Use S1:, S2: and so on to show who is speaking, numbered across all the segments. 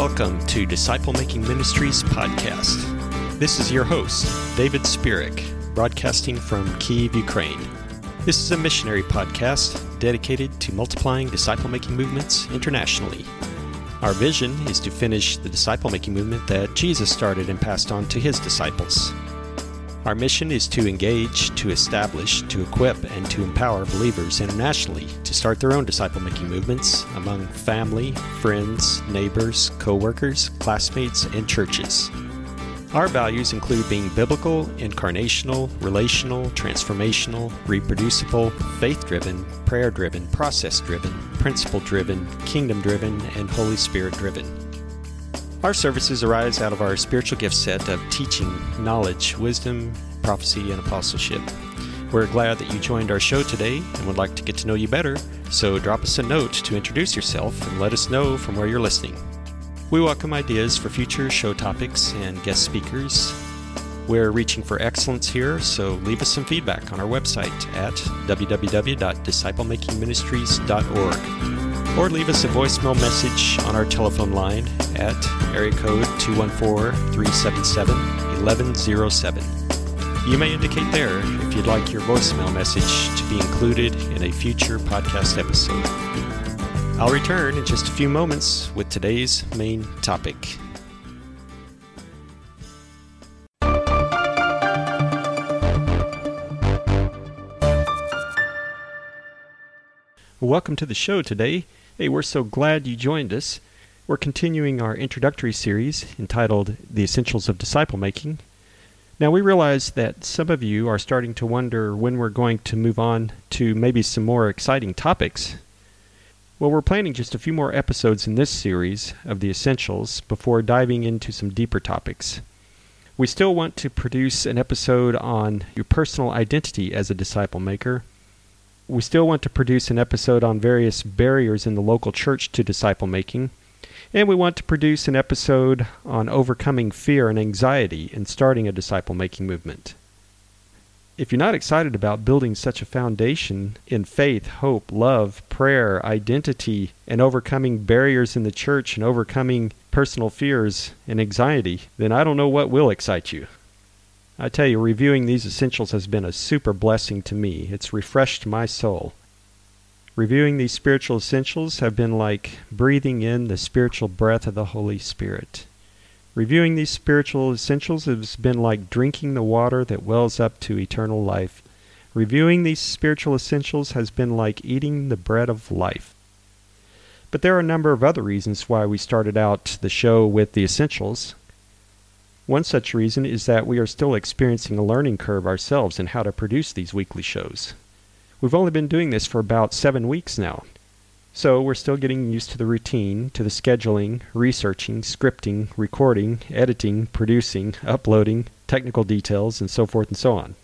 S1: Welcome to Disciple Making Ministries podcast. This is your host, David Spirik, broadcasting from Kiev, Ukraine. This is a missionary podcast dedicated to multiplying disciple making movements internationally. Our vision is to finish the disciple making movement that Jesus started and passed on to his disciples. Our mission is to engage, to establish, to equip, and to empower believers internationally to start their own disciple making movements among family, friends, neighbors, co workers, classmates, and churches. Our values include being biblical, incarnational, relational, transformational, reproducible, faith driven, prayer driven, process driven, principle driven, kingdom driven, and Holy Spirit driven. Our services arise out of our spiritual gift set of teaching, knowledge, wisdom, prophecy, and apostleship. We're glad that you joined our show today and would like to get to know you better, so drop us a note to introduce yourself and let us know from where you're listening. We welcome ideas for future show topics and guest speakers. We're reaching for excellence here, so leave us some feedback on our website at www.disciplemakingministries.org or leave us a voicemail message on our telephone line at area code 214-377-1107. You may indicate there if you'd like your voicemail message to be included in a future podcast episode. I'll return in just a few moments with today's main topic. Welcome to the show today. Hey, we're so glad you joined us. We're continuing our introductory series entitled The Essentials of Disciple Making. Now, we realize that some of you are starting to wonder when we're going to move on to maybe some more exciting topics. Well, we're planning just a few more episodes in this series of The Essentials before diving into some deeper topics. We still want to produce an episode on your personal identity as a disciple maker we still want to produce an episode on various barriers in the local church to disciple making. And we want to produce an episode on overcoming fear and anxiety in starting a disciple making movement. If you're not excited about building such a foundation in faith, hope, love, prayer, identity, and overcoming barriers in the church and overcoming personal fears and anxiety, then I don't know what will excite you. I tell you, reviewing these essentials has been a super blessing to me. It's refreshed my soul. Reviewing these spiritual essentials have been like breathing in the spiritual breath of the Holy Spirit. Reviewing these spiritual essentials has been like drinking the water that wells up to eternal life. Reviewing these spiritual essentials has been like eating the bread of life. But there are a number of other reasons why we started out the show with the essentials. One such reason is that we are still experiencing a learning curve ourselves in how to produce these weekly shows. We've only been doing this for about seven weeks now. So we're still getting used to the routine, to the scheduling, researching, scripting, recording, editing, producing, uploading, technical details, and so forth and so on.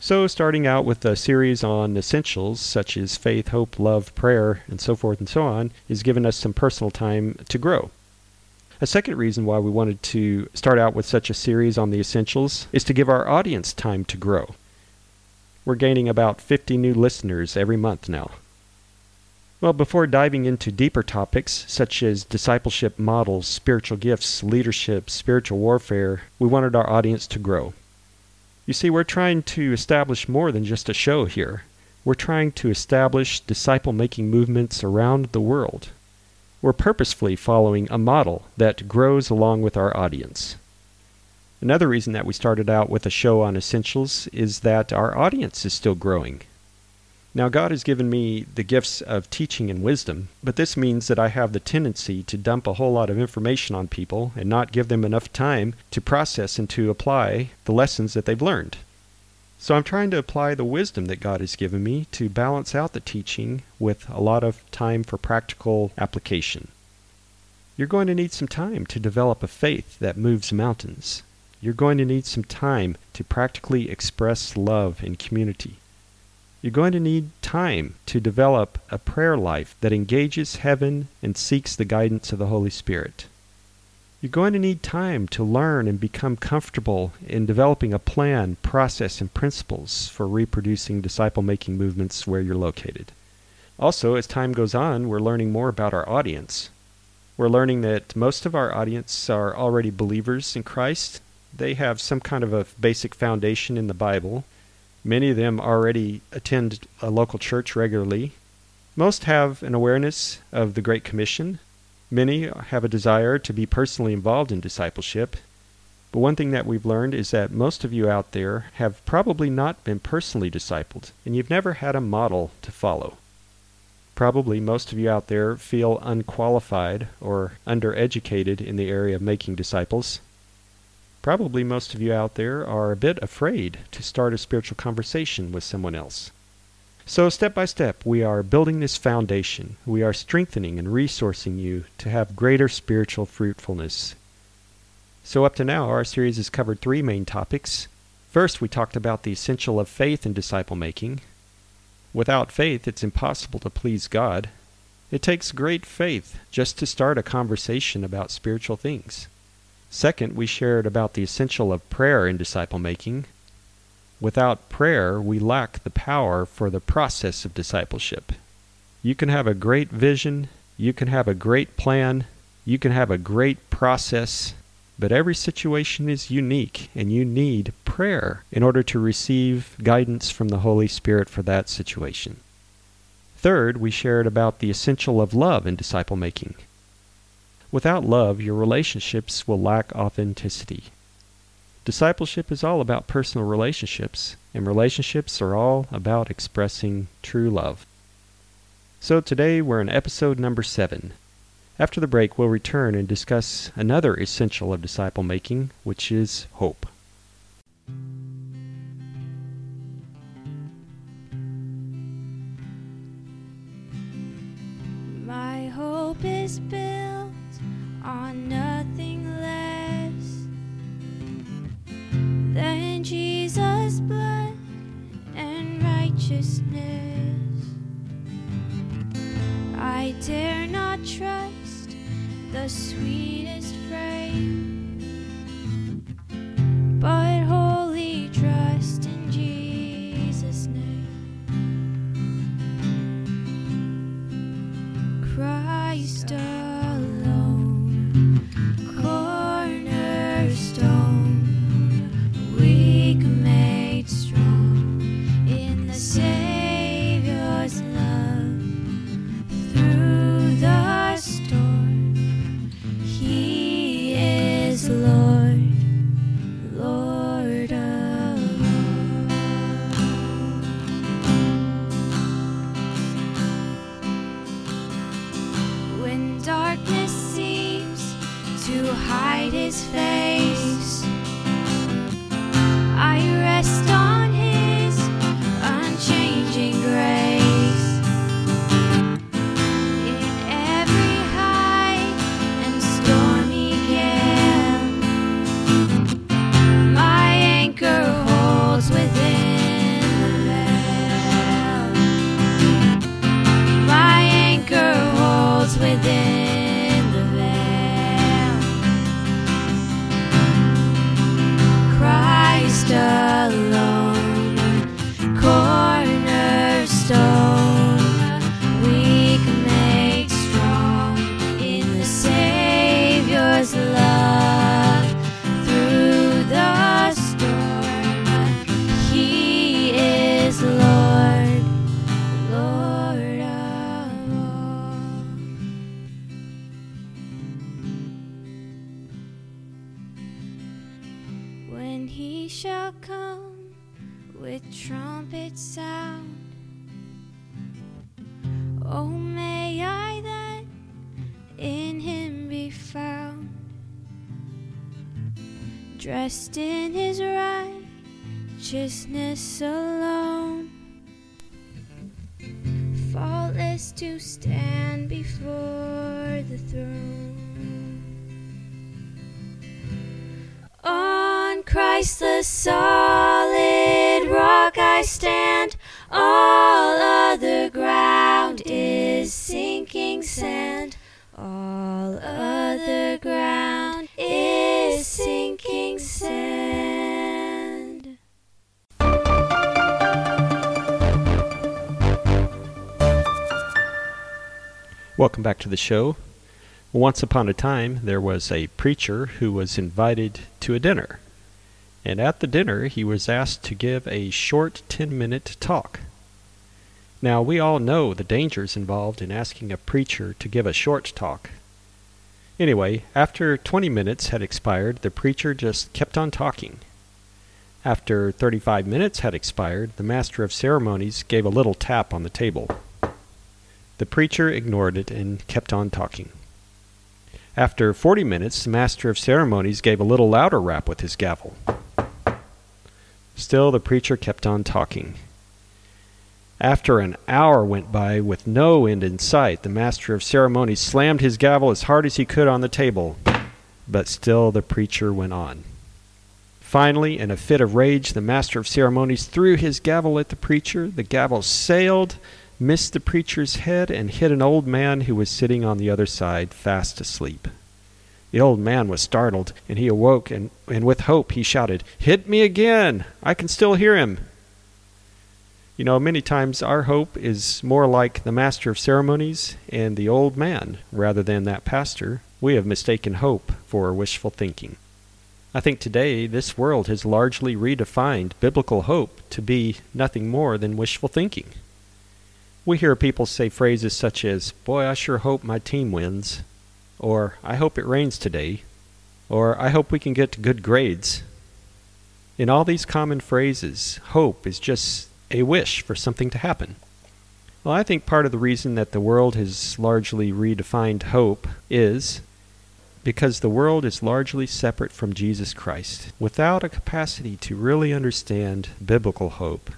S1: So, starting out with a series on essentials such as faith, hope, love, prayer, and so forth and so on, is giving us some personal time to grow. A second reason why we wanted to start out with such a series on the essentials is to give our audience time to grow. We're gaining about 50 new listeners every month now. Well, before diving into deeper topics such as discipleship models, spiritual gifts, leadership, spiritual warfare, we wanted our audience to grow. You see, we're trying to establish more than just a show here. We're trying to establish disciple making movements around the world. We're purposefully following a model that grows along with our audience. Another reason that we started out with a show on essentials is that our audience is still growing. Now, God has given me the gifts of teaching and wisdom, but this means that I have the tendency to dump a whole lot of information on people and not give them enough time to process and to apply the lessons that they've learned. So I'm trying to apply the wisdom that God has given me to balance out the teaching with a lot of time for practical application. You're going to need some time to develop a faith that moves mountains. You're going to need some time to practically express love in community. You're going to need time to develop a prayer life that engages heaven and seeks the guidance of the Holy Spirit. You're going to need time to learn and become comfortable in developing a plan, process, and principles for reproducing disciple making movements where you're located. Also, as time goes on, we're learning more about our audience. We're learning that most of our audience are already believers in Christ. They have some kind of a basic foundation in the Bible. Many of them already attend a local church regularly. Most have an awareness of the Great Commission. Many have a desire to be personally involved in discipleship. But one thing that we've learned is that most of you out there have probably not been personally discipled, and you've never had a model to follow. Probably most of you out there feel unqualified or undereducated in the area of making disciples. Probably most of you out there are a bit afraid to start a spiritual conversation with someone else. So, step by step, we are building this foundation. We are strengthening and resourcing you to have greater spiritual fruitfulness. So, up to now, our series has covered three main topics. First, we talked about the essential of faith in disciple making. Without faith, it's impossible to please God. It takes great faith just to start a conversation about spiritual things. Second, we shared about the essential of prayer in disciple making. Without prayer, we lack the power for the process of discipleship. You can have a great vision, you can have a great plan, you can have a great process, but every situation is unique, and you need prayer in order to receive guidance from the Holy Spirit for that situation. Third, we shared about the essential of love in disciple making. Without love, your relationships will lack authenticity. Discipleship is all about personal relationships, and relationships are all about expressing true love. So today we're in episode number seven. After the break, we'll return and discuss another essential of disciple making, which is hope.
S2: Righteousness alone faultless to stand before the throne. On Christ the solid rock I stand, all other ground is sinking sand. All other ground is sinking sand.
S1: Welcome back to the show. Once upon a time, there was a preacher who was invited to a dinner. And at the dinner, he was asked to give a short 10 minute talk. Now, we all know the dangers involved in asking a preacher to give a short talk. Anyway, after 20 minutes had expired, the preacher just kept on talking. After 35 minutes had expired, the master of ceremonies gave a little tap on the table. The preacher ignored it and kept on talking. After 40 minutes, the master of ceremonies gave a little louder rap with his gavel. Still, the preacher kept on talking. After an hour went by with no end in sight, the master of ceremonies slammed his gavel as hard as he could on the table, but still the preacher went on. Finally, in a fit of rage, the master of ceremonies threw his gavel at the preacher. The gavel sailed, missed the preacher's head, and hit an old man who was sitting on the other side, fast asleep. The old man was startled, and he awoke, and, and with hope he shouted, Hit me again! I can still hear him! You know, many times our hope is more like the master of ceremonies and the old man rather than that pastor. We have mistaken hope for wishful thinking. I think today this world has largely redefined biblical hope to be nothing more than wishful thinking. We hear people say phrases such as, Boy, I sure hope my team wins, or I hope it rains today, or I hope we can get good grades. In all these common phrases, hope is just a wish for something to happen. Well, I think part of the reason that the world has largely redefined hope is because the world is largely separate from Jesus Christ, without a capacity to really understand biblical hope.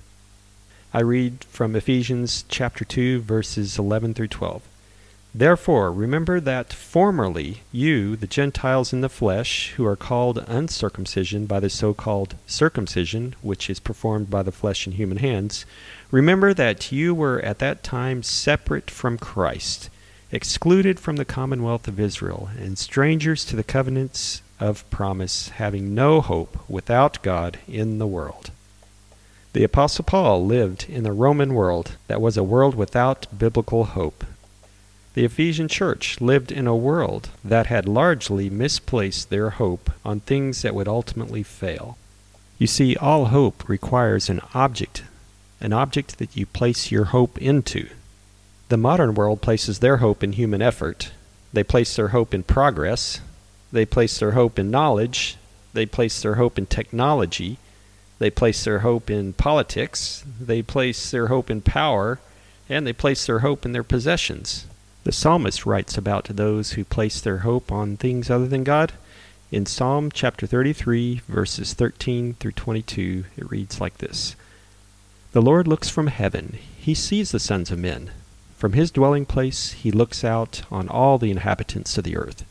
S1: I read from Ephesians chapter 2 verses 11 through 12. Therefore, remember that formerly you, the Gentiles in the flesh, who are called uncircumcision by the so called circumcision, which is performed by the flesh and human hands, remember that you were at that time separate from Christ, excluded from the commonwealth of Israel, and strangers to the covenants of promise, having no hope without God in the world. The Apostle Paul lived in the Roman world that was a world without biblical hope. The Ephesian church lived in a world that had largely misplaced their hope on things that would ultimately fail. You see, all hope requires an object, an object that you place your hope into. The modern world places their hope in human effort. They place their hope in progress. They place their hope in knowledge. They place their hope in technology. They place their hope in politics. They place their hope in power. And they place their hope in their possessions. The psalmist writes about those who place their hope on things other than God. In Psalm chapter 33, verses 13 through 22, it reads like this The Lord looks from heaven, he sees the sons of men. From his dwelling place, he looks out on all the inhabitants of the earth.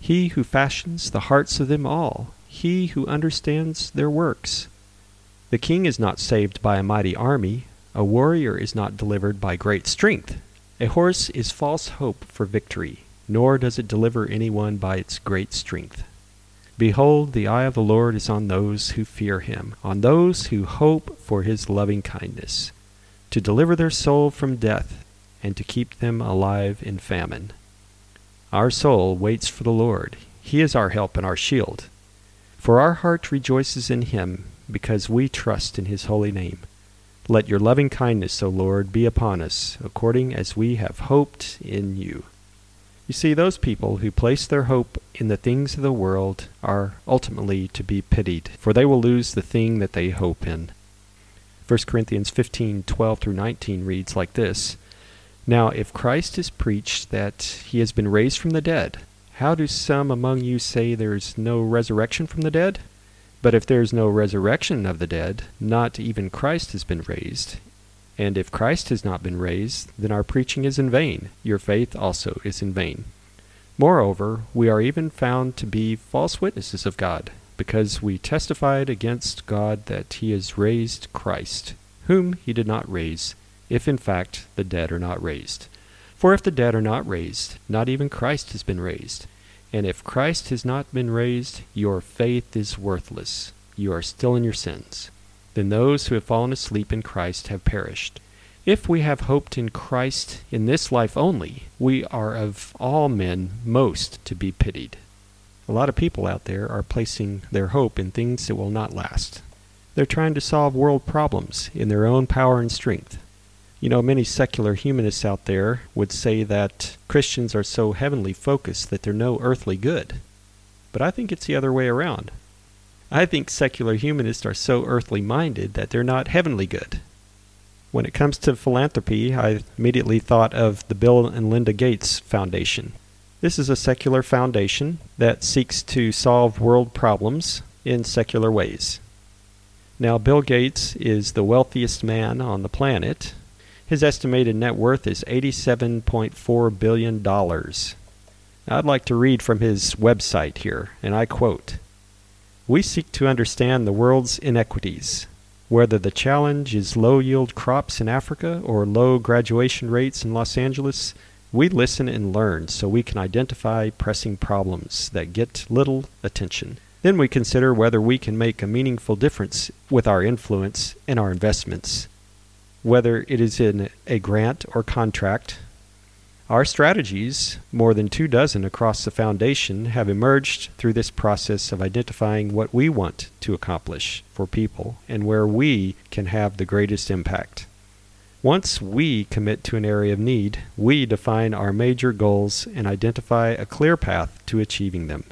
S1: He who fashions the hearts of them all, he who understands their works. The king is not saved by a mighty army, a warrior is not delivered by great strength. A horse is false hope for victory, nor does it deliver anyone by its great strength. Behold, the eye of the Lord is on those who fear him, on those who hope for his loving kindness, to deliver their soul from death, and to keep them alive in famine. Our soul waits for the Lord. He is our help and our shield. For our heart rejoices in him, because we trust in his holy name. Let your loving kindness, O Lord, be upon us, according as we have hoped in you. You see, those people who place their hope in the things of the world are ultimately to be pitied, for they will lose the thing that they hope in. 1 Corinthians 15:12 through 19 reads like this: Now if Christ is preached that he has been raised from the dead, how do some among you say there is no resurrection from the dead? But if there is no resurrection of the dead, not even Christ has been raised. And if Christ has not been raised, then our preaching is in vain, your faith also is in vain. Moreover, we are even found to be false witnesses of God, because we testified against God that he has raised Christ, whom he did not raise, if in fact the dead are not raised. For if the dead are not raised, not even Christ has been raised. And if Christ has not been raised, your faith is worthless. You are still in your sins. Then those who have fallen asleep in Christ have perished. If we have hoped in Christ in this life only, we are of all men most to be pitied. A lot of people out there are placing their hope in things that will not last. They're trying to solve world problems in their own power and strength. You know, many secular humanists out there would say that Christians are so heavenly focused that they're no earthly good. But I think it's the other way around. I think secular humanists are so earthly minded that they're not heavenly good. When it comes to philanthropy, I immediately thought of the Bill and Linda Gates Foundation. This is a secular foundation that seeks to solve world problems in secular ways. Now, Bill Gates is the wealthiest man on the planet, his estimated net worth is $87.4 billion. I'd like to read from his website here, and I quote We seek to understand the world's inequities. Whether the challenge is low yield crops in Africa or low graduation rates in Los Angeles, we listen and learn so we can identify pressing problems that get little attention. Then we consider whether we can make a meaningful difference with our influence and our investments whether it is in a grant or contract. Our strategies, more than two dozen across the foundation, have emerged through this process of identifying what we want to accomplish for people and where we can have the greatest impact. Once we commit to an area of need, we define our major goals and identify a clear path to achieving them.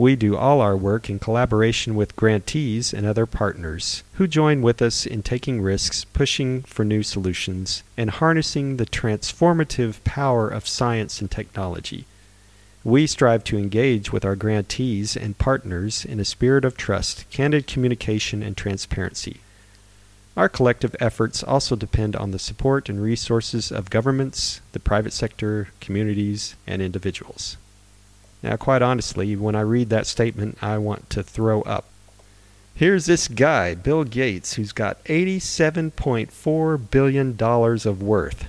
S1: We do all our work in collaboration with grantees and other partners who join with us in taking risks, pushing for new solutions, and harnessing the transformative power of science and technology. We strive to engage with our grantees and partners in a spirit of trust, candid communication, and transparency. Our collective efforts also depend on the support and resources of governments, the private sector, communities, and individuals. Now, quite honestly, when I read that statement, I want to throw up. Here's this guy, Bill Gates, who's got $87.4 billion of worth.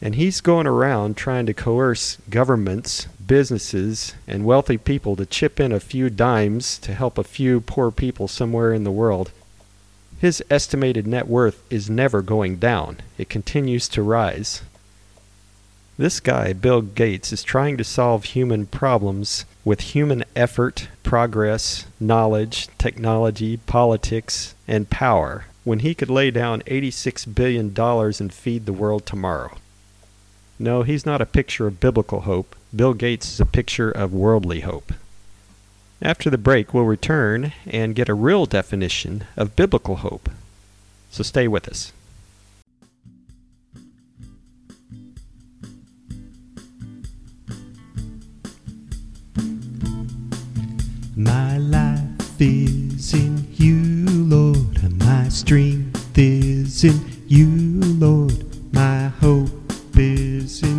S1: And he's going around trying to coerce governments, businesses, and wealthy people to chip in a few dimes to help a few poor people somewhere in the world. His estimated net worth is never going down, it continues to rise. This guy, Bill Gates, is trying to solve human problems with human effort, progress, knowledge, technology, politics, and power when he could lay down $86 billion and feed the world tomorrow. No, he's not a picture of biblical hope. Bill Gates is a picture of worldly hope. After the break, we'll return and get a real definition of biblical hope. So stay with us.
S3: My life is in you, Lord, my strength is in you, Lord. My hope is in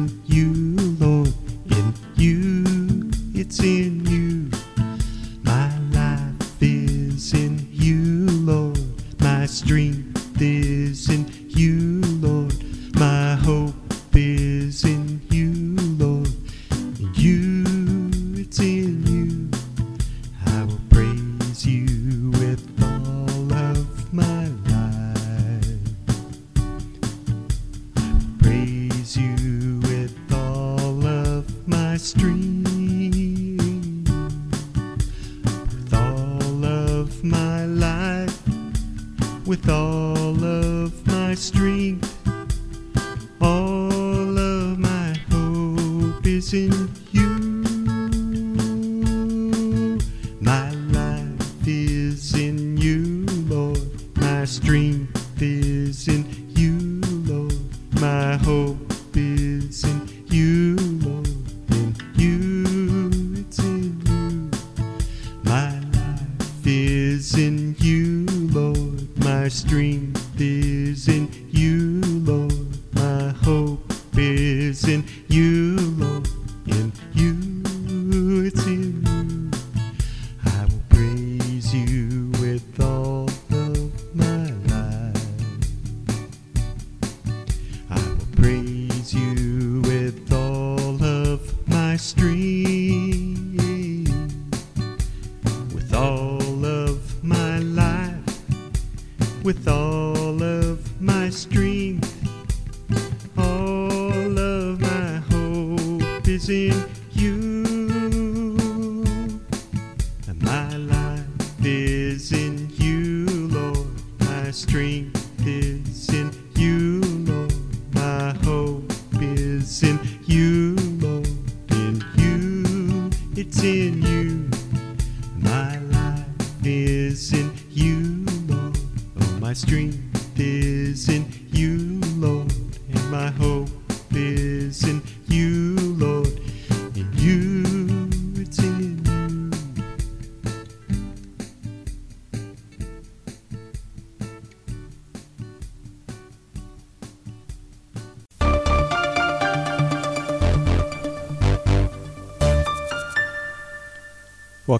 S3: it's in you.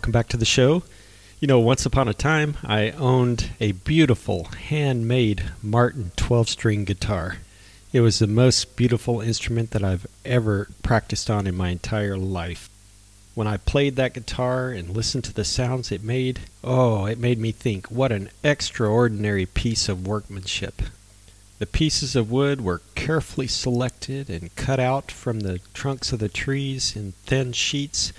S1: Welcome back to the show. You know, once upon a time, I owned a beautiful handmade Martin 12 string guitar. It was the most beautiful instrument that I've ever practiced on in my entire life. When I played that guitar and listened to the sounds it made, oh, it made me think what an extraordinary piece of workmanship. The pieces of wood were carefully selected and cut out from the trunks of the trees in thin sheets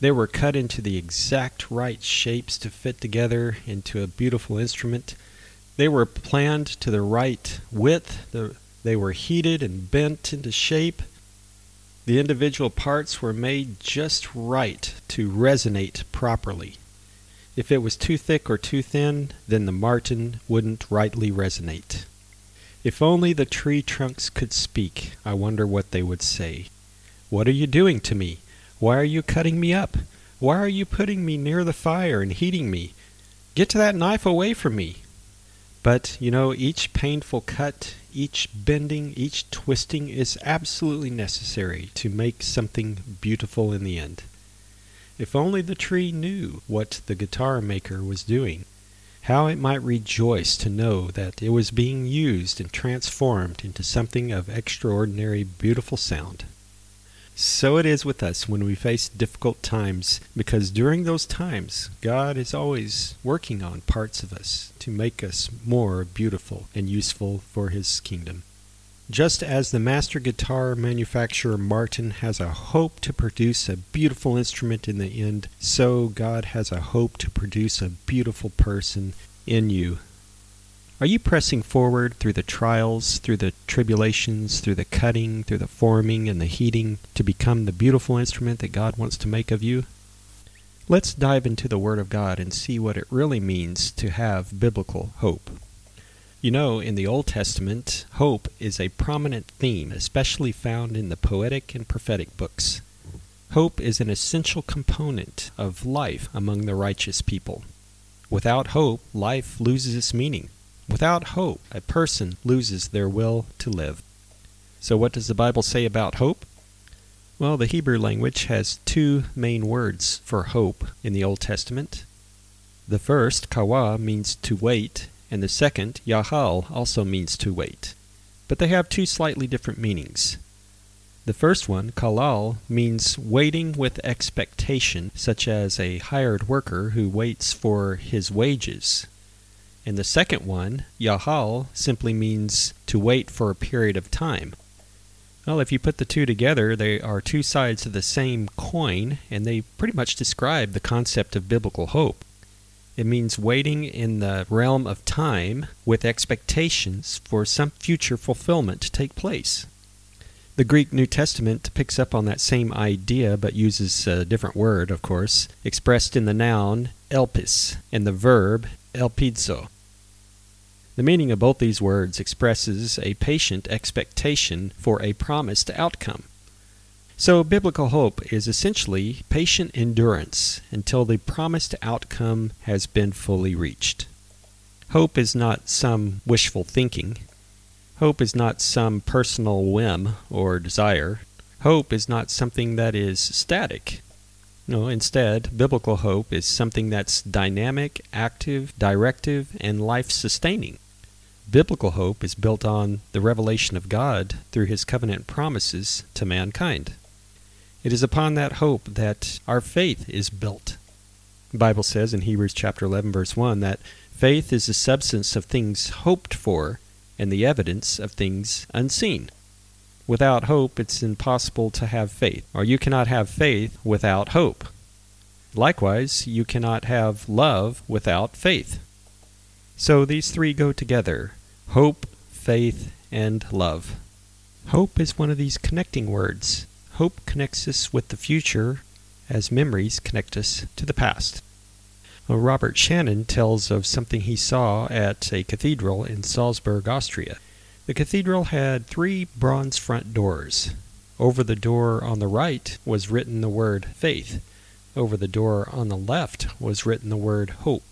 S1: they were cut into the exact right shapes to fit together into a beautiful instrument. They were planned to the right width. The, they were heated and bent into shape. The individual parts were made just right to resonate properly. If it was too thick or too thin, then the martin wouldn't rightly resonate. If only the tree trunks could speak, I wonder what they would say. What are you doing to me? Why are you cutting me up? Why are you putting me near the fire and heating me? Get that knife away from me. But, you know, each painful cut, each bending, each twisting is absolutely necessary to make something beautiful in the end. If only the tree knew what the guitar maker was doing, how it might rejoice to know that it was being used and transformed into something of extraordinary beautiful sound. So it is with us when we face difficult times, because during those times, God is always working on parts of us to make us more beautiful and useful for His kingdom. Just as the master guitar manufacturer Martin has a hope to produce a beautiful instrument in the end, so God has a hope to produce a beautiful person in you are you pressing forward through the trials, through the tribulations, through the cutting, through the forming and the heating to become the beautiful instrument that God wants to make of you? Let's dive into the Word of God and see what it really means to have biblical hope. You know, in the Old Testament, hope is a prominent theme, especially found in the poetic and prophetic books. Hope is an essential component of life among the righteous people. Without hope, life loses its meaning. Without hope, a person loses their will to live. So, what does the Bible say about hope? Well, the Hebrew language has two main words for hope in the Old Testament. The first, kawa, means to wait, and the second, yahal, also means to wait. But they have two slightly different meanings. The first one, kalal, means waiting with expectation, such as a hired worker who waits for his wages and the second one, Yahal, simply means to wait for a period of time. Well, if you put the two together, they are two sides of the same coin, and they pretty much describe the concept of biblical hope. It means waiting in the realm of time with expectations for some future fulfillment to take place. The Greek New Testament picks up on that same idea but uses a different word, of course, expressed in the noun elpis and the verb elpidzo. The meaning of both these words expresses a patient expectation for a promised outcome. So, biblical hope is essentially patient endurance until the promised outcome has been fully reached. Hope is not some wishful thinking. Hope is not some personal whim or desire. Hope is not something that is static. No, instead, biblical hope is something that's dynamic, active, directive, and life sustaining. Biblical hope is built on the revelation of God through his covenant promises to mankind. It is upon that hope that our faith is built. The Bible says in Hebrews chapter 11 verse 1 that faith is the substance of things hoped for and the evidence of things unseen. Without hope, it's impossible to have faith, or you cannot have faith without hope. Likewise, you cannot have love without faith. So these three go together hope, faith, and love. Hope is one of these connecting words. Hope connects us with the future, as memories connect us to the past. Well, Robert Shannon tells of something he saw at a cathedral in Salzburg, Austria. The cathedral had three bronze front doors. Over the door on the right was written the word faith. Over the door on the left was written the word hope.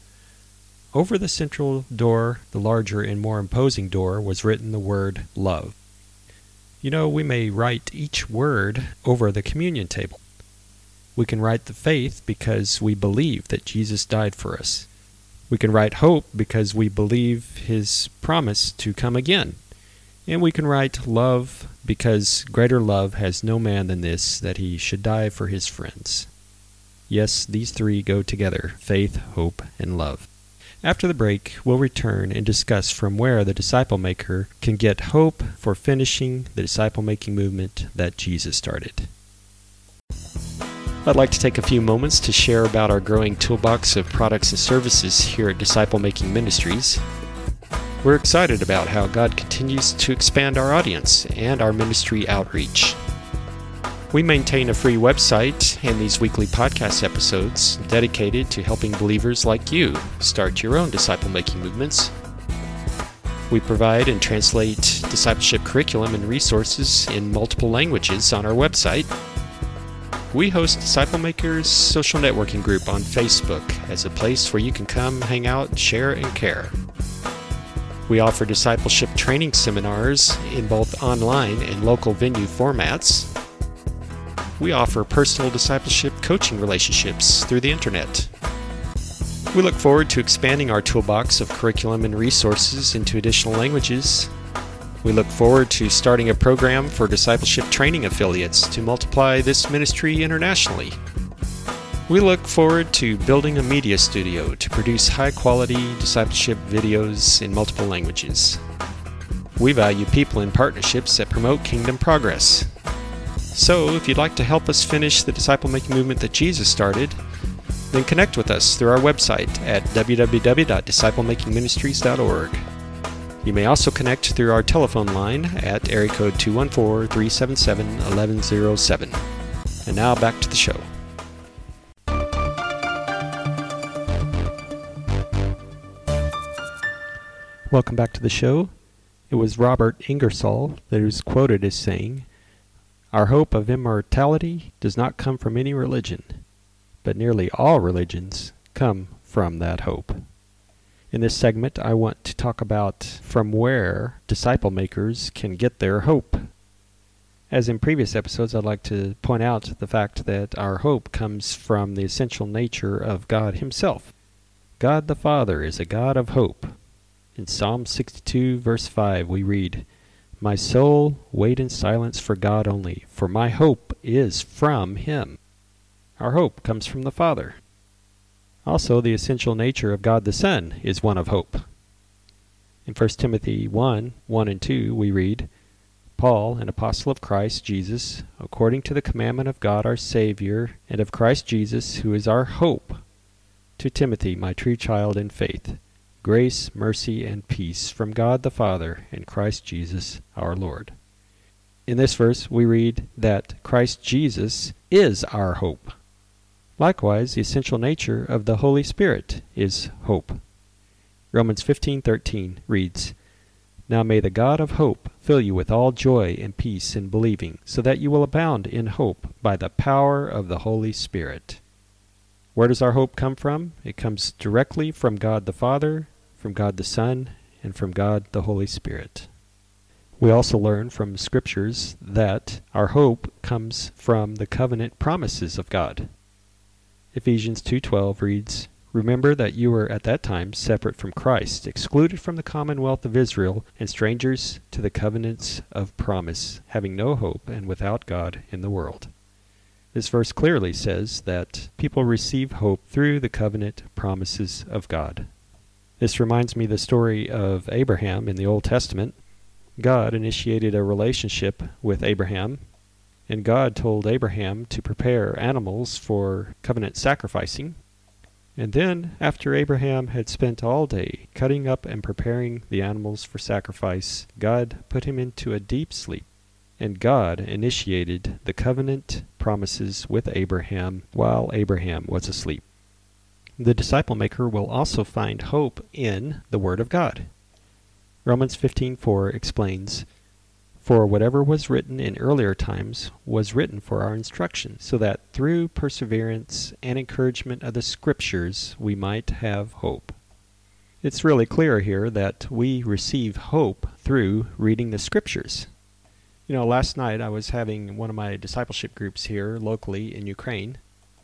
S1: Over the central door, the larger and more imposing door, was written the word love. You know, we may write each word over the communion table. We can write the faith because we believe that Jesus died for us. We can write hope because we believe his promise to come again. And we can write love because greater love has no man than this, that he should die for his friends. Yes, these three go together faith, hope, and love. After the break, we'll return and discuss from where the disciple maker can get hope for finishing the disciple making movement that Jesus started. I'd like to take a few moments to share about our growing toolbox of products and services here at Disciple Making Ministries. We're excited about how God continues to expand our audience and our ministry outreach. We maintain a free website and these weekly podcast episodes dedicated to helping believers like you start your own disciple making movements. We provide and translate discipleship curriculum and resources in multiple languages on our website we host Disciple Makers social networking group on Facebook as a place where you can come, hang out, share, and care. We offer discipleship training seminars in both online and local venue formats. We offer personal discipleship coaching relationships through the internet. We look forward to expanding our toolbox of curriculum and resources into additional languages we look forward to starting a program for discipleship training affiliates to multiply this ministry internationally. We look forward to building a media studio to produce high quality discipleship videos in multiple languages. We value people in partnerships that promote kingdom progress. So, if you'd like to help us finish the disciple making movement that Jesus started, then connect with us through our website at www.disciplemakingministries.org. You may also connect through our telephone line at area code 214 377 1107. And now back to the show. Welcome back to the show. It was Robert Ingersoll that was quoted as saying, Our hope of immortality does not come from any religion, but nearly all religions come from that hope. In this segment, I want to talk about from where disciple makers can get their hope. As in previous episodes, I'd like to point out the fact that our hope comes from the essential nature of God Himself. God the Father is a God of hope. In Psalm 62, verse 5, we read, My soul, wait in silence for God only, for my hope is from Him. Our hope comes from the Father. Also, the essential nature of God the Son is one of hope. In 1 Timothy 1 1 and 2, we read, Paul, an apostle of Christ Jesus, according to the commandment of God our Savior, and of Christ Jesus, who is our hope, to Timothy, my true child in faith, grace, mercy, and peace from God the Father and Christ Jesus our Lord. In this verse, we read that Christ Jesus is our hope. Likewise, the essential nature of the Holy Spirit is hope. Romans 15:13 reads, Now may the God of hope fill you with all joy and peace in believing, so that you will abound in hope by the power of the Holy Spirit. Where does our hope come from? It comes directly from God the Father, from God the Son, and from God the Holy Spirit. We also learn from scriptures that our hope comes from the covenant promises of God. Ephesians 2:12 reads, Remember that you were at that time separate from Christ, excluded from the commonwealth of Israel, and strangers to the covenants of promise, having no hope and without God in the world. This verse clearly says that people receive hope through the covenant promises of God. This reminds me the story of Abraham in the Old Testament. God initiated a relationship with Abraham and God told Abraham to prepare animals for covenant sacrificing. And then, after Abraham had spent all day cutting up and preparing the animals for sacrifice, God put him into a deep sleep. and God initiated the covenant promises with Abraham while Abraham was asleep. The disciple maker will also find hope in the Word of God. Romans 15:4 explains, "For whatever was written in earlier times was written for our instruction, so that through perseverance and encouragement of the Scriptures we might have hope." It's really clear here that we receive hope through reading the Scriptures. You know, last night I was having one of my discipleship groups here locally in Ukraine,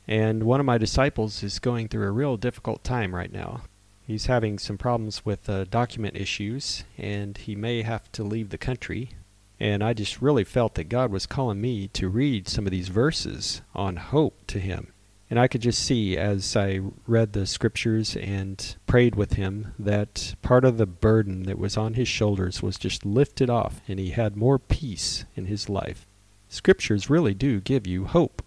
S1: and one of my disciples is going through a real difficult time right now. He's having some problems with uh, document issues, and he may have to leave the country. And I just really felt that God was calling me to read some of these verses on hope to him. And I could just see as I read the scriptures and prayed with him that part of the burden that was on his shoulders was just lifted off, and he had more peace in his life. Scriptures really do give you hope.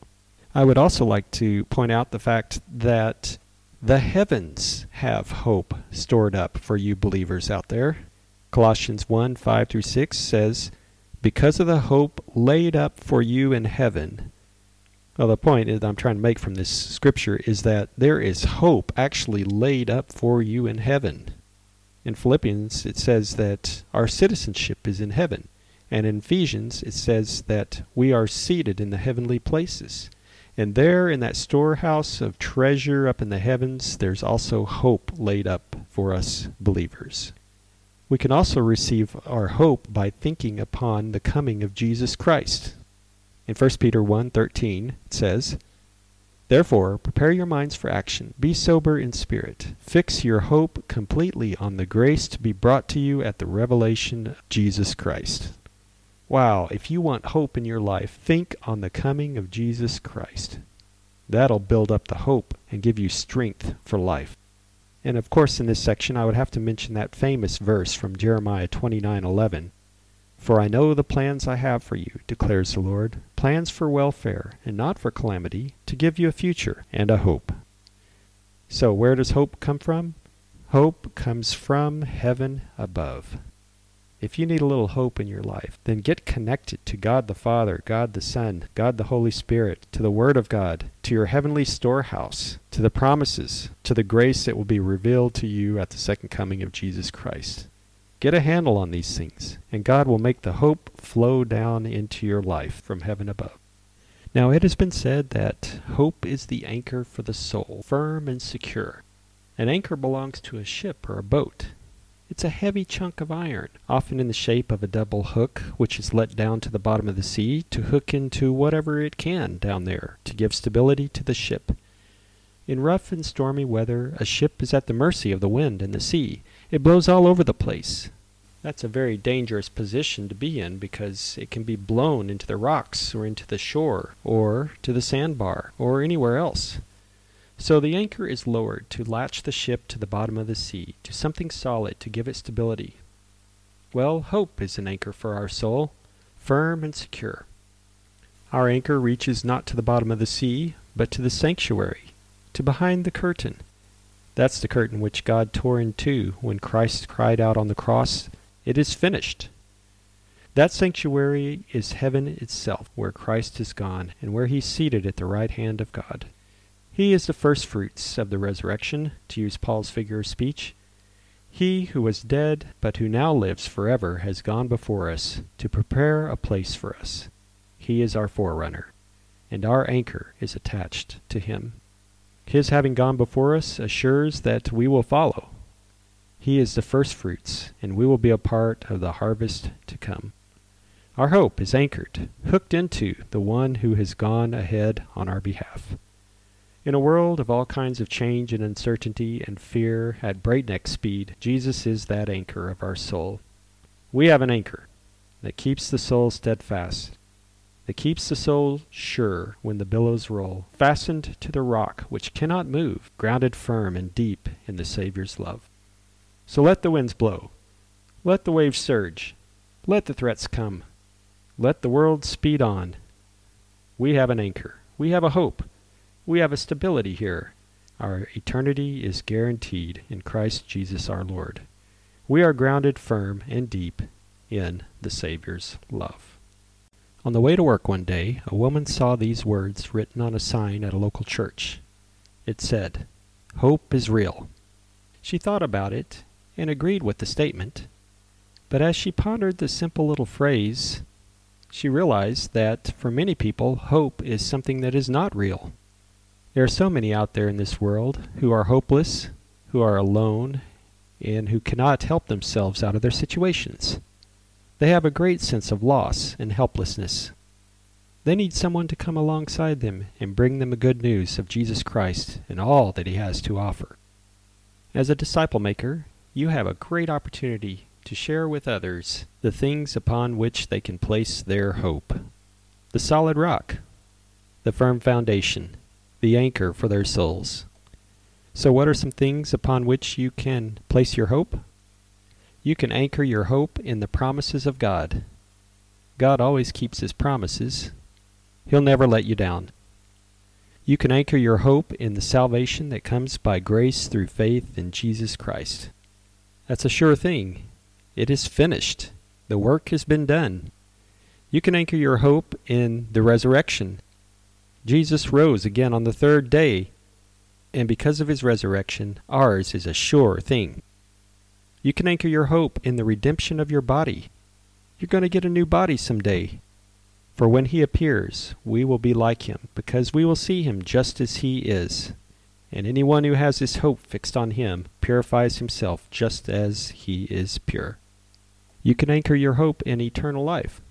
S1: I would also like to point out the fact that the heavens have hope stored up for you believers out there. Colossians 1 5 through 6 says, Because of the hope laid up for you in heaven. Well, the point that I'm trying to make from this scripture is that there is hope actually laid up for you in heaven. In Philippians, it says that our citizenship is in heaven. And in Ephesians, it says that we are seated in the heavenly places. And there in that storehouse of treasure up in the heavens, there's also hope laid up for us believers. We can also receive our hope by thinking upon the coming of Jesus Christ. In 1 Peter 1:13 it says, Therefore, prepare your minds for action. Be sober in spirit. Fix your hope completely on the grace to be brought to you at the revelation of Jesus Christ. Wow, if you want hope in your life, think on the coming of Jesus Christ. That'll build up the hope and give you strength for life. And of course, in this section, I would have to mention that famous verse from Jeremiah 29:11. For I know the plans I have for you, declares the Lord, plans for welfare and not for calamity, to give you a future and a hope. So, where does hope come from? Hope comes from heaven above. If you need a little hope in your life, then get connected to God the Father, God the Son, God the Holy Spirit, to the Word of God, to your heavenly storehouse, to the promises, to the grace that will be revealed to you at the second coming of Jesus Christ. Get a handle on these things, and God will make the hope flow down into your life from heaven above. Now it has been said that hope is the anchor for the soul, firm and secure. An anchor belongs to a ship or a boat. It's a heavy chunk of iron, often in the shape of a double hook, which is let down to the bottom of the sea to hook into whatever it can down there to give stability to the ship. In rough and stormy weather, a ship is at the mercy of the wind and the sea. It blows all over the place. That's a very dangerous position to be in because it can be blown into the rocks or into the shore or to the sandbar or anywhere else. So the anchor is lowered to latch the ship to the bottom of the sea, to something solid to give it stability. Well, hope is an anchor for our soul, firm and secure. Our anchor reaches not to the bottom of the sea, but to the sanctuary, to behind the curtain. That's the curtain which God tore in two when Christ cried out on the cross, It is finished. That sanctuary is heaven itself, where Christ is gone, and where he's seated at the right hand of God. He is the firstfruits of the resurrection, to use Paul's figure of speech. He who was dead, but who now lives forever, has gone before us to prepare a place for us. He is our forerunner, and our anchor is attached to him. His having gone before us assures that we will follow. He is the firstfruits, and we will be a part of the harvest to come. Our hope is anchored, hooked into the one who has gone ahead on our behalf. In a world of all kinds of change and uncertainty and fear at breakneck speed, Jesus is that anchor of our soul. We have an anchor that keeps the soul steadfast, that keeps the soul sure when the billows roll, fastened to the rock which cannot move, grounded firm and deep in the Saviour's love. So let the winds blow, let the waves surge, let the threats come, let the world speed on. We have an anchor, we have a hope we have a stability here. Our eternity is guaranteed in Christ Jesus our Lord. We are grounded firm and deep in the Savior's love. On the way to work one day, a woman saw these words written on a sign at a local church. It said, Hope is real. She thought about it and agreed with the statement, but as she pondered the simple little phrase, she realized that for many people, hope is something that is not real. There are so many out there in this world who are hopeless, who are alone, and who cannot help themselves out of their situations. They have a great sense of loss and helplessness. They need someone to come alongside them and bring them the good news of Jesus Christ and all that he has to offer. As a disciple maker, you have a great opportunity to share with others the things upon which they can place their hope. The solid rock, the firm foundation, the anchor for their souls. So, what are some things upon which you can place your hope? You can anchor your hope in the promises of God. God always keeps his promises. He'll never let you down. You can anchor your hope in the salvation that comes by grace through faith in Jesus Christ. That's a sure thing. It is finished. The work has been done. You can anchor your hope in the resurrection. Jesus rose again on the third day, and because of his resurrection, ours is a sure thing. You can anchor your hope in the redemption of your body. You're going to get a new body someday. For when he appears, we will be like him, because we will see him just as he is. And anyone who has his hope fixed on him purifies himself just as he is pure. You can anchor your hope in eternal life.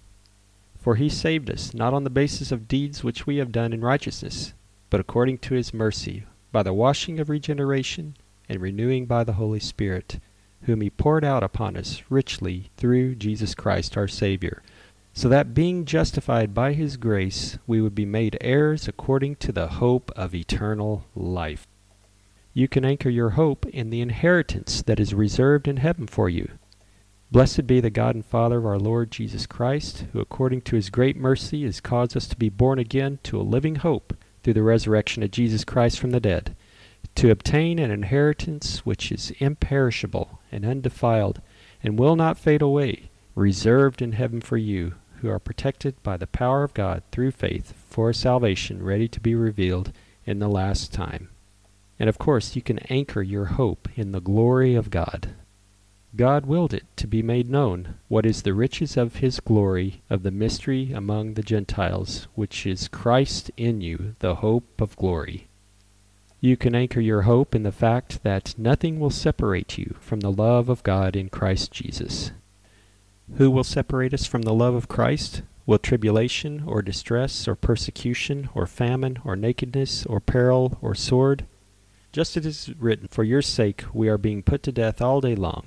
S1: For he saved us, not on the basis of deeds which we have done in righteousness, but according to his mercy, by the washing of regeneration and renewing by the Holy Spirit, whom he poured out upon us richly through Jesus Christ our Savior, so that being justified by his grace, we would be made heirs according to the hope of eternal life. You can anchor your hope in the inheritance that is reserved in heaven for you. Blessed be the God and Father of our Lord Jesus Christ, who according to his great mercy has caused us to be born again to a living hope through the resurrection of Jesus Christ from the dead, to obtain an inheritance which is imperishable and undefiled, and will not fade away, reserved in heaven for you, who are protected by the power of God through faith for a salvation ready to be revealed in the last time. And of course, you can anchor your hope in the glory of God. God willed it to be made known what is the riches of his glory of the mystery among the Gentiles, which is Christ in you, the hope of glory. You can anchor your hope in the fact that nothing will separate you from the love of God in Christ Jesus. Who will separate us from the love of Christ? Will tribulation, or distress, or persecution, or famine, or nakedness, or peril, or sword? Just as it is written, For your sake we are being put to death all day long.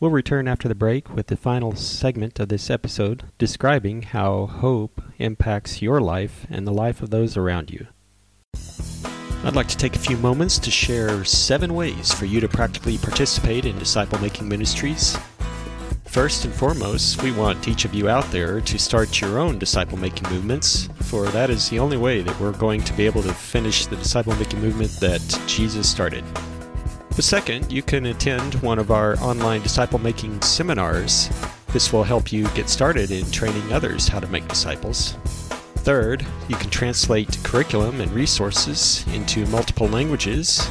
S1: We'll return after the break with the final segment of this episode describing how hope impacts your life and the life of those around you. I'd like to take a few moments to share seven ways for you to practically participate in disciple making ministries. First and foremost, we want each of you out there to start your own disciple making movements, for that is the only way that we're going to be able to finish the disciple making movement that Jesus started. The second, you can attend one of our online disciple making seminars. This will help you get started in training others how to make disciples. Third, you can translate curriculum and resources into multiple languages.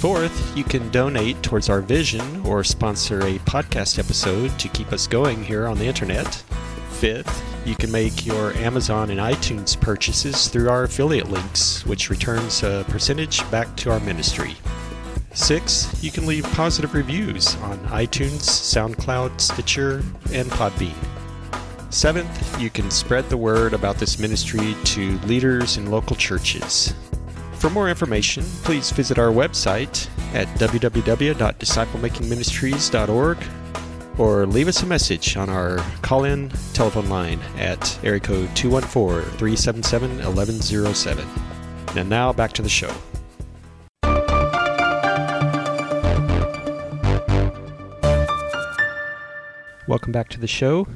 S1: Fourth, you can donate towards our vision or sponsor a podcast episode to keep us going here on the internet. Fifth, you can make your Amazon and iTunes purchases through our affiliate links, which returns a percentage back to our ministry. Six, you can leave positive reviews on iTunes, SoundCloud, Stitcher, and Podbean. Seventh, you can spread the word about this ministry to leaders in local churches. For more information, please visit our website at www.disciplemakingministries.org or leave us a message on our call in telephone line at area code 214 377 1107. And now back to the show. Welcome back to the show.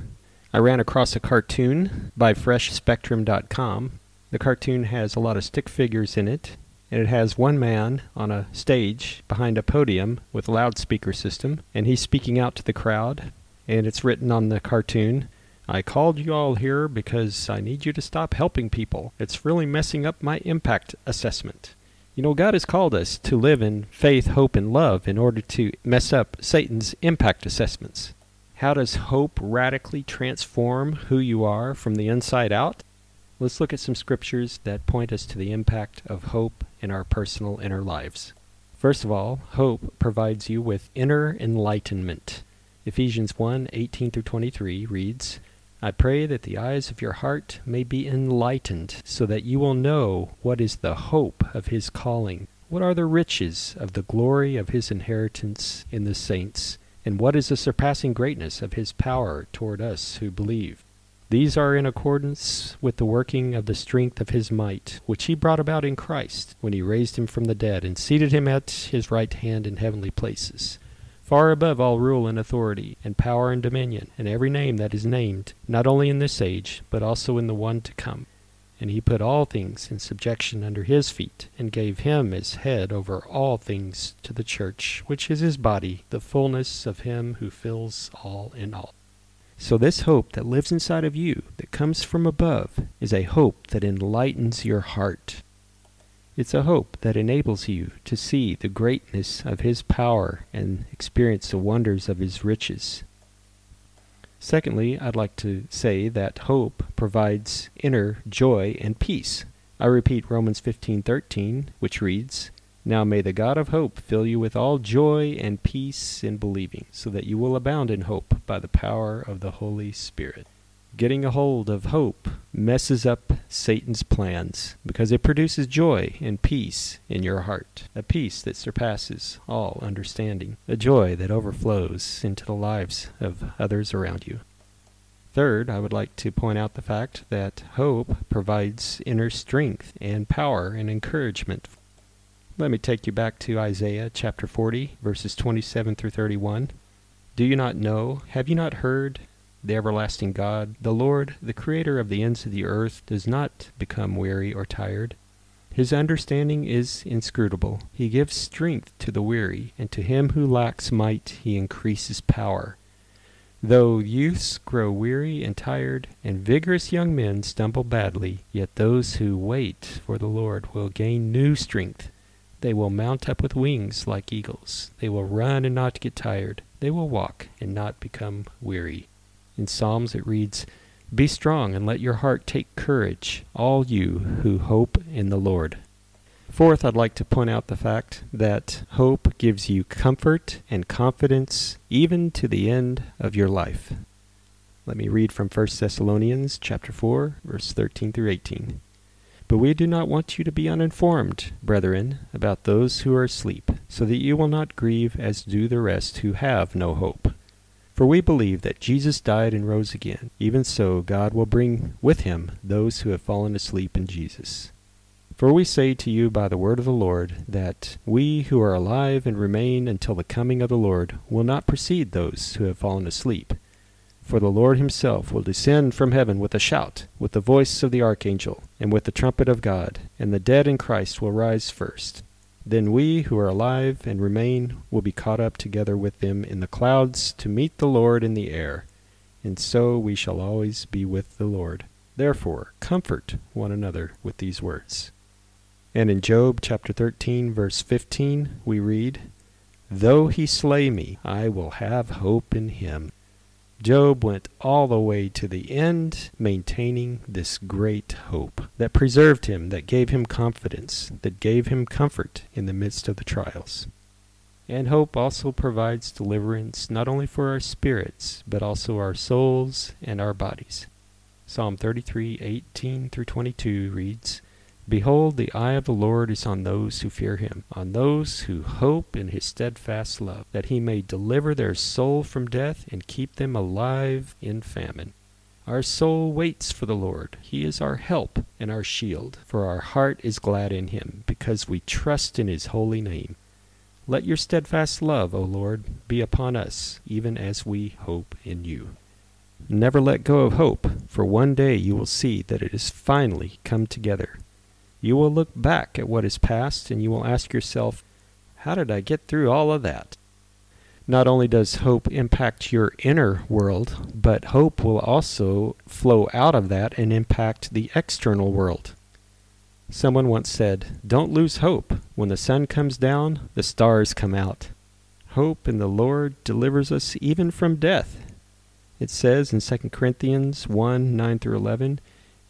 S1: I ran across a cartoon by FreshSpectrum.com. The cartoon has a lot of stick figures in it, and it has one man on a stage behind a podium with a loudspeaker system, and he's speaking out to the crowd. And it's written on the cartoon I called you all here because I need you to stop helping people. It's really messing up my impact assessment. You know, God has called us to live in faith, hope, and love in order to mess up Satan's impact assessments. How does hope radically transform who you are from the inside out? Let's look at some scriptures that point us to the impact of hope in our personal inner lives. First of all, hope provides you with inner enlightenment. Ephesians 1 18 through 23 reads, I pray that the eyes of your heart may be enlightened, so that you will know what is the hope of his calling, what are the riches of the glory of his inheritance in the saints and what is the surpassing greatness of his power toward us who believe? These are in accordance with the working of the strength of his might, which he brought about in Christ, when he raised him from the dead, and seated him at his right hand in heavenly places, far above all rule and authority, and power and dominion, and every name that is named, not only in this age, but also in the one to come and he put all things in subjection under his feet, and gave him as head over all things to the church, which is his body, the fullness of him who fills all in all. So, this hope that lives inside of you, that comes from above, is a hope that enlightens your heart. It's a hope that enables you to see the greatness of His power and experience the wonders of His riches. Secondly, I'd like to say that hope provides inner joy and peace. I repeat Romans 15:13, which reads, "Now may the God of hope fill you with all joy and peace in believing, so that you will abound in hope by the power of the Holy Spirit." Getting a hold of hope messes up Satan's plans because it produces joy and peace in your heart, a peace that surpasses all understanding, a joy that overflows into the lives of others around you. Third, I would like to point out the fact that hope provides inner strength and power and encouragement. Let me take you back to Isaiah chapter 40, verses 27 through 31. Do you not know? Have you not heard? The everlasting God, the Lord, the Creator of the ends of the earth, does not become weary or tired. His understanding is inscrutable. He gives strength to the weary, and to him who lacks might he increases power. Though youths grow weary and tired, and vigorous young men stumble badly, yet those who wait for the Lord will gain new strength. They will mount up with wings like eagles. They will run and not get tired. They will walk and not become weary. In Psalms it reads, Be strong and let your heart take courage, all you who hope in the Lord. Fourth, I'd like to point out the fact that hope gives you comfort and confidence even to the end of your life. Let me read from 1 Thessalonians chapter 4, verse 13 through 18. But we do not want you to be uninformed, brethren, about those who are asleep, so that you will not grieve as do the rest who have no hope. For we believe that Jesus died and rose again. Even so, God will bring with him those who have fallen asleep in Jesus. For we say to you by the word of the Lord, that we who are alive and remain until the coming of the Lord will not precede those who have fallen asleep. For the Lord himself will descend from heaven with a shout, with the voice of the archangel, and with the trumpet of God, and the dead in Christ will rise first. Then we who are alive and remain will be caught up together with them in the clouds to meet the Lord in the air, and so we shall always be with the Lord. Therefore, comfort one another with these words. And in Job chapter 13, verse 15, we read, Though he slay me, I will have hope in him. Job went all the way to the end, maintaining this great hope that preserved him, that gave him confidence, that gave him comfort in the midst of the trials. And hope also provides deliverance not only for our spirits, but also our souls and our bodies. Psalm 33:18 through 22 reads, Behold, the eye of the Lord is on those who fear him, on those who hope in his steadfast love, that he may deliver their soul from death and keep them alive in famine. Our soul waits for the Lord. He is our help and our shield, for our heart is glad in him, because we trust in his holy name. Let your steadfast love, O Lord, be upon us, even as we hope in you. Never let go of hope, for one day you will see that it has finally come together. You will look back at what is past and you will ask yourself, How did I get through all of that? Not only does hope impact your inner world, but hope will also flow out of that and impact the external world. Someone once said, Don't lose hope. When the sun comes down, the stars come out. Hope in the Lord delivers us even from death. It says in 2 Corinthians 1 9 through 11,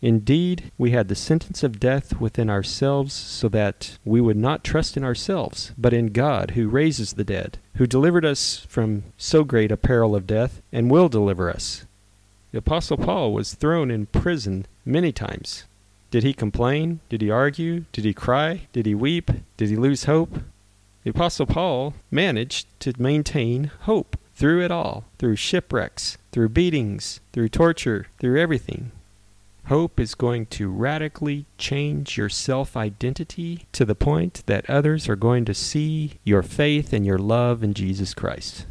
S1: Indeed, we had the sentence of death within ourselves, so that we would not trust in ourselves, but in God, who raises the dead, who delivered us from so great a peril of death, and will deliver us. The Apostle Paul was thrown in prison many times. Did he complain? Did he argue? Did he cry? Did he weep? Did he lose hope? The Apostle Paul managed to maintain hope through it all, through shipwrecks, through beatings, through torture, through everything. Hope is going to radically change your self identity to the point that others are going to see your faith and your love in Jesus Christ.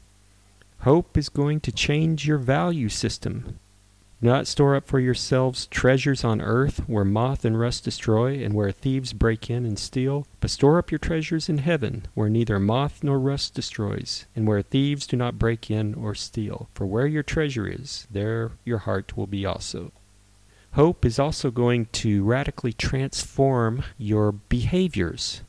S1: Hope is going to change your value system. Do not store up for yourselves treasures on earth where moth and rust destroy and where thieves break in and steal, but store up your treasures in heaven where neither moth nor rust destroys and where thieves do not break in or steal. For where your treasure is, there your heart will be also. Hope is also going to radically transform your behaviors.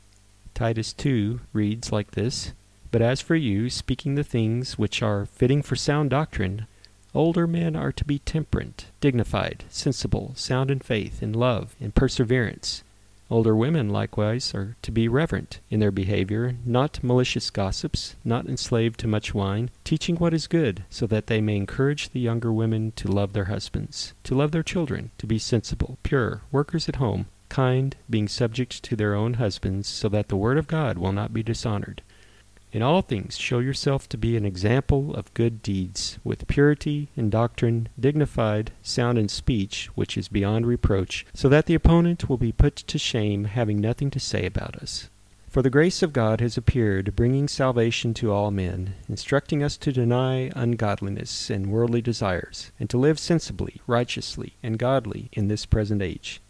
S1: Titus 2 reads like this But as for you, speaking the things which are fitting for sound doctrine, older men are to be temperate, dignified, sensible, sound in faith, in love, in perseverance. Older women likewise are to be reverent in their behavior, not malicious gossips, not enslaved to much wine, teaching what is good, so that they may encourage the younger women to love their husbands, to love their children, to be sensible, pure, workers at home, kind, being subject to their own husbands, so that the word of God will not be dishonored. In all things show yourself to be an example of good deeds, with purity in doctrine, dignified, sound in speech, which is beyond reproach, so that the opponent will be put to shame, having nothing to say about us. For the grace of God has appeared, bringing salvation to all men, instructing us to deny ungodliness and worldly desires, and to live sensibly, righteously, and godly in this present age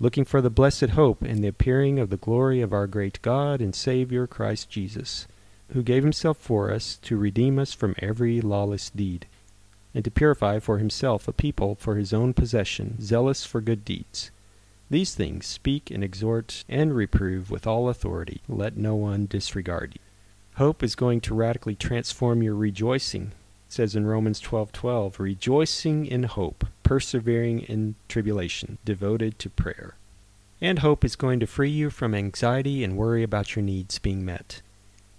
S1: looking for the blessed hope and the appearing of the glory of our great God and Savior Christ Jesus, who gave himself for us to redeem us from every lawless deed, and to purify for himself a people for his own possession, zealous for good deeds. These things speak and exhort and reprove with all authority. Let no one disregard you. Hope is going to radically transform your rejoicing. It says in Romans 12:12, rejoicing in hope, persevering in tribulation, devoted to prayer. And hope is going to free you from anxiety and worry about your needs being met.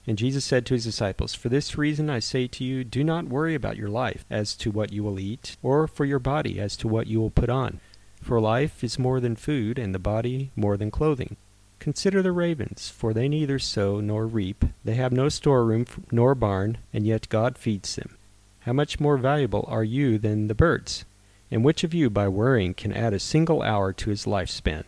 S1: And Jesus said to his disciples, For this reason I say to you, do not worry about your life as to what you will eat, or for your body as to what you will put on. For life is more than food, and the body more than clothing. Consider the ravens, for they neither sow nor reap, they have no storeroom nor barn, and yet God feeds them. How much more valuable are you than the birds? And which of you by worrying can add a single hour to his lifespan?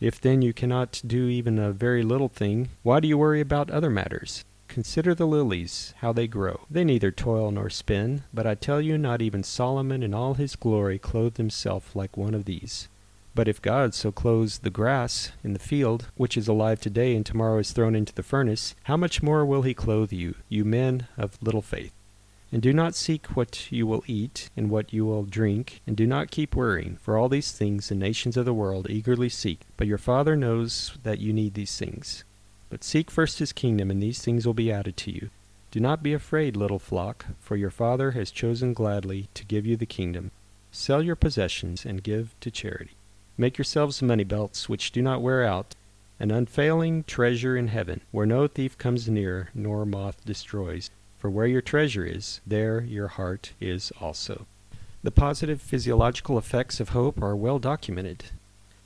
S1: If then you cannot do even a very little thing, why do you worry about other matters? Consider the lilies, how they grow. They neither toil nor spin, but I tell you, not even Solomon in all his glory clothed himself like one of these. But if God so clothes the grass in the field, which is alive today and tomorrow is thrown into the furnace, how much more will he clothe you, you men of little faith? And do not seek what you will eat and what you will drink, and do not keep worrying, for all these things the nations of the world eagerly seek. But your Father knows that you need these things. But seek first his kingdom, and these things will be added to you. Do not be afraid, little flock, for your Father has chosen gladly to give you the kingdom. Sell your possessions and give to charity. Make yourselves money belts which do not wear out, an unfailing treasure in heaven, where no thief comes near, nor moth destroys. For where your treasure is, there your heart is also. The positive physiological effects of hope are well documented.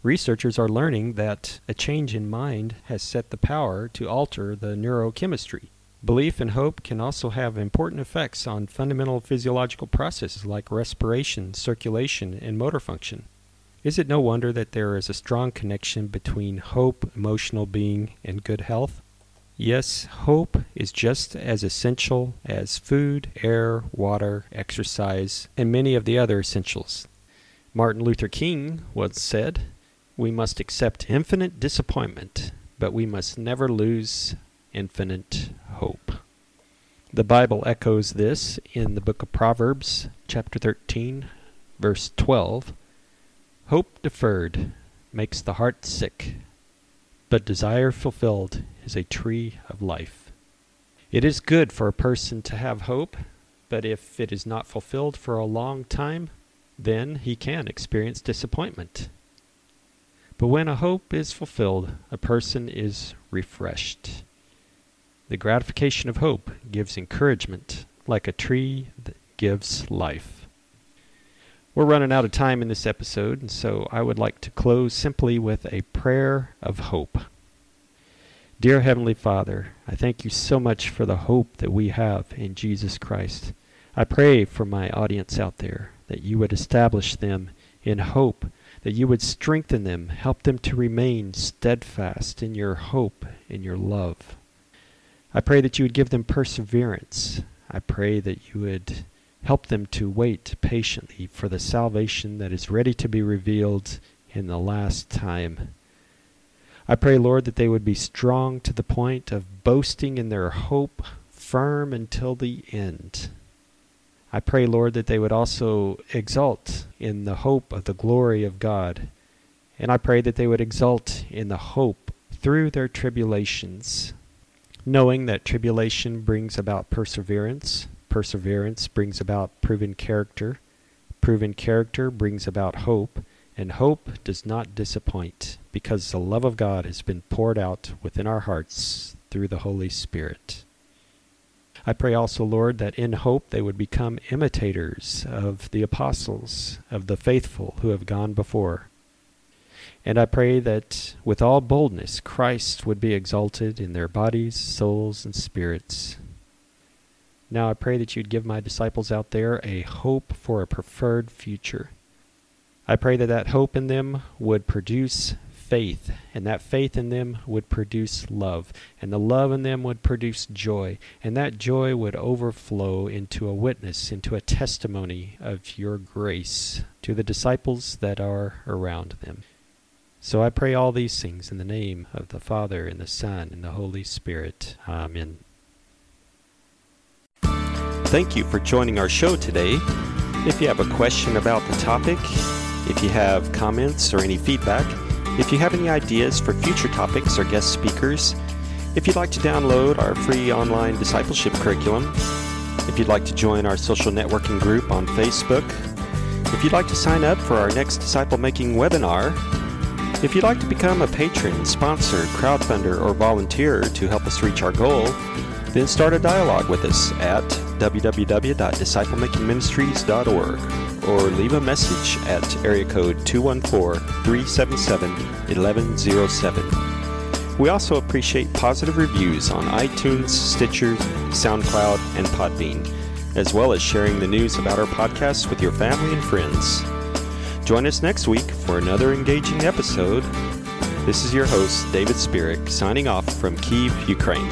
S1: Researchers are learning that a change in mind has set the power to alter the neurochemistry. Belief and hope can also have important effects on fundamental physiological processes like respiration, circulation, and motor function. Is it no wonder that there is a strong connection between hope, emotional being, and good health? Yes, hope is just as essential as food, air, water, exercise, and many of the other essentials. Martin Luther King once said, We must accept infinite disappointment, but we must never lose infinite hope. The Bible echoes this in the book of Proverbs, chapter 13, verse 12. Hope deferred makes the heart sick, but desire fulfilled is a tree of life. It is good for a person to have hope, but if it is not fulfilled for a long time, then he can experience disappointment. But when a hope is fulfilled, a person is refreshed. The gratification of hope gives encouragement, like a tree that gives life. We're running out of time in this episode, and so I would like to close simply with a prayer of hope. Dear Heavenly Father, I thank you so much for the hope that we have in Jesus Christ. I pray for my audience out there that you would establish them in hope, that you would strengthen them, help them to remain steadfast in your hope, in your love. I pray that you would give them perseverance. I pray that you would help them to wait patiently for the salvation that is ready to be revealed in the last time. I pray, Lord, that they would be strong to the point of boasting in their hope, firm until the end. I pray, Lord, that they would also exult in the hope of the glory of God. And I pray that they would exult in the hope through their tribulations, knowing that tribulation brings about perseverance, perseverance brings about proven character, proven character brings about hope, and hope does not disappoint, because the love of God has been poured out within our hearts through the Holy Spirit. I pray also, Lord, that in hope they would become imitators of the apostles, of the faithful who have gone before. And I pray that with all boldness Christ would be exalted in their bodies, souls, and spirits. Now I pray that you'd give my disciples out there a hope for a preferred future. I pray that that hope in them would produce faith, and that faith in them would produce love, and the love in them would produce joy, and that joy would overflow into a witness, into a testimony of your grace to the disciples that are around them. So I pray all these things in the name of the Father, and the Son, and the Holy Spirit. Amen. Thank you for joining our show today. If you have a question about the topic, if you have comments or any feedback, if you have any ideas for future topics or guest speakers, if you'd like to download our free online discipleship curriculum, if you'd like to join our social networking group on Facebook, if you'd like to sign up for our next disciple making webinar, if you'd like to become a patron, sponsor, crowdfunder, or volunteer to help us reach our goal, then start a dialogue with us at www.disciplemakingministries.org or leave a message at area code 214-377-1107. We also appreciate positive reviews on iTunes, Stitcher, SoundCloud, and Podbean, as well as sharing the news about our podcast with your family and friends. Join us next week for another engaging episode. This is your host, David Spirik, signing off from Kiev, Ukraine.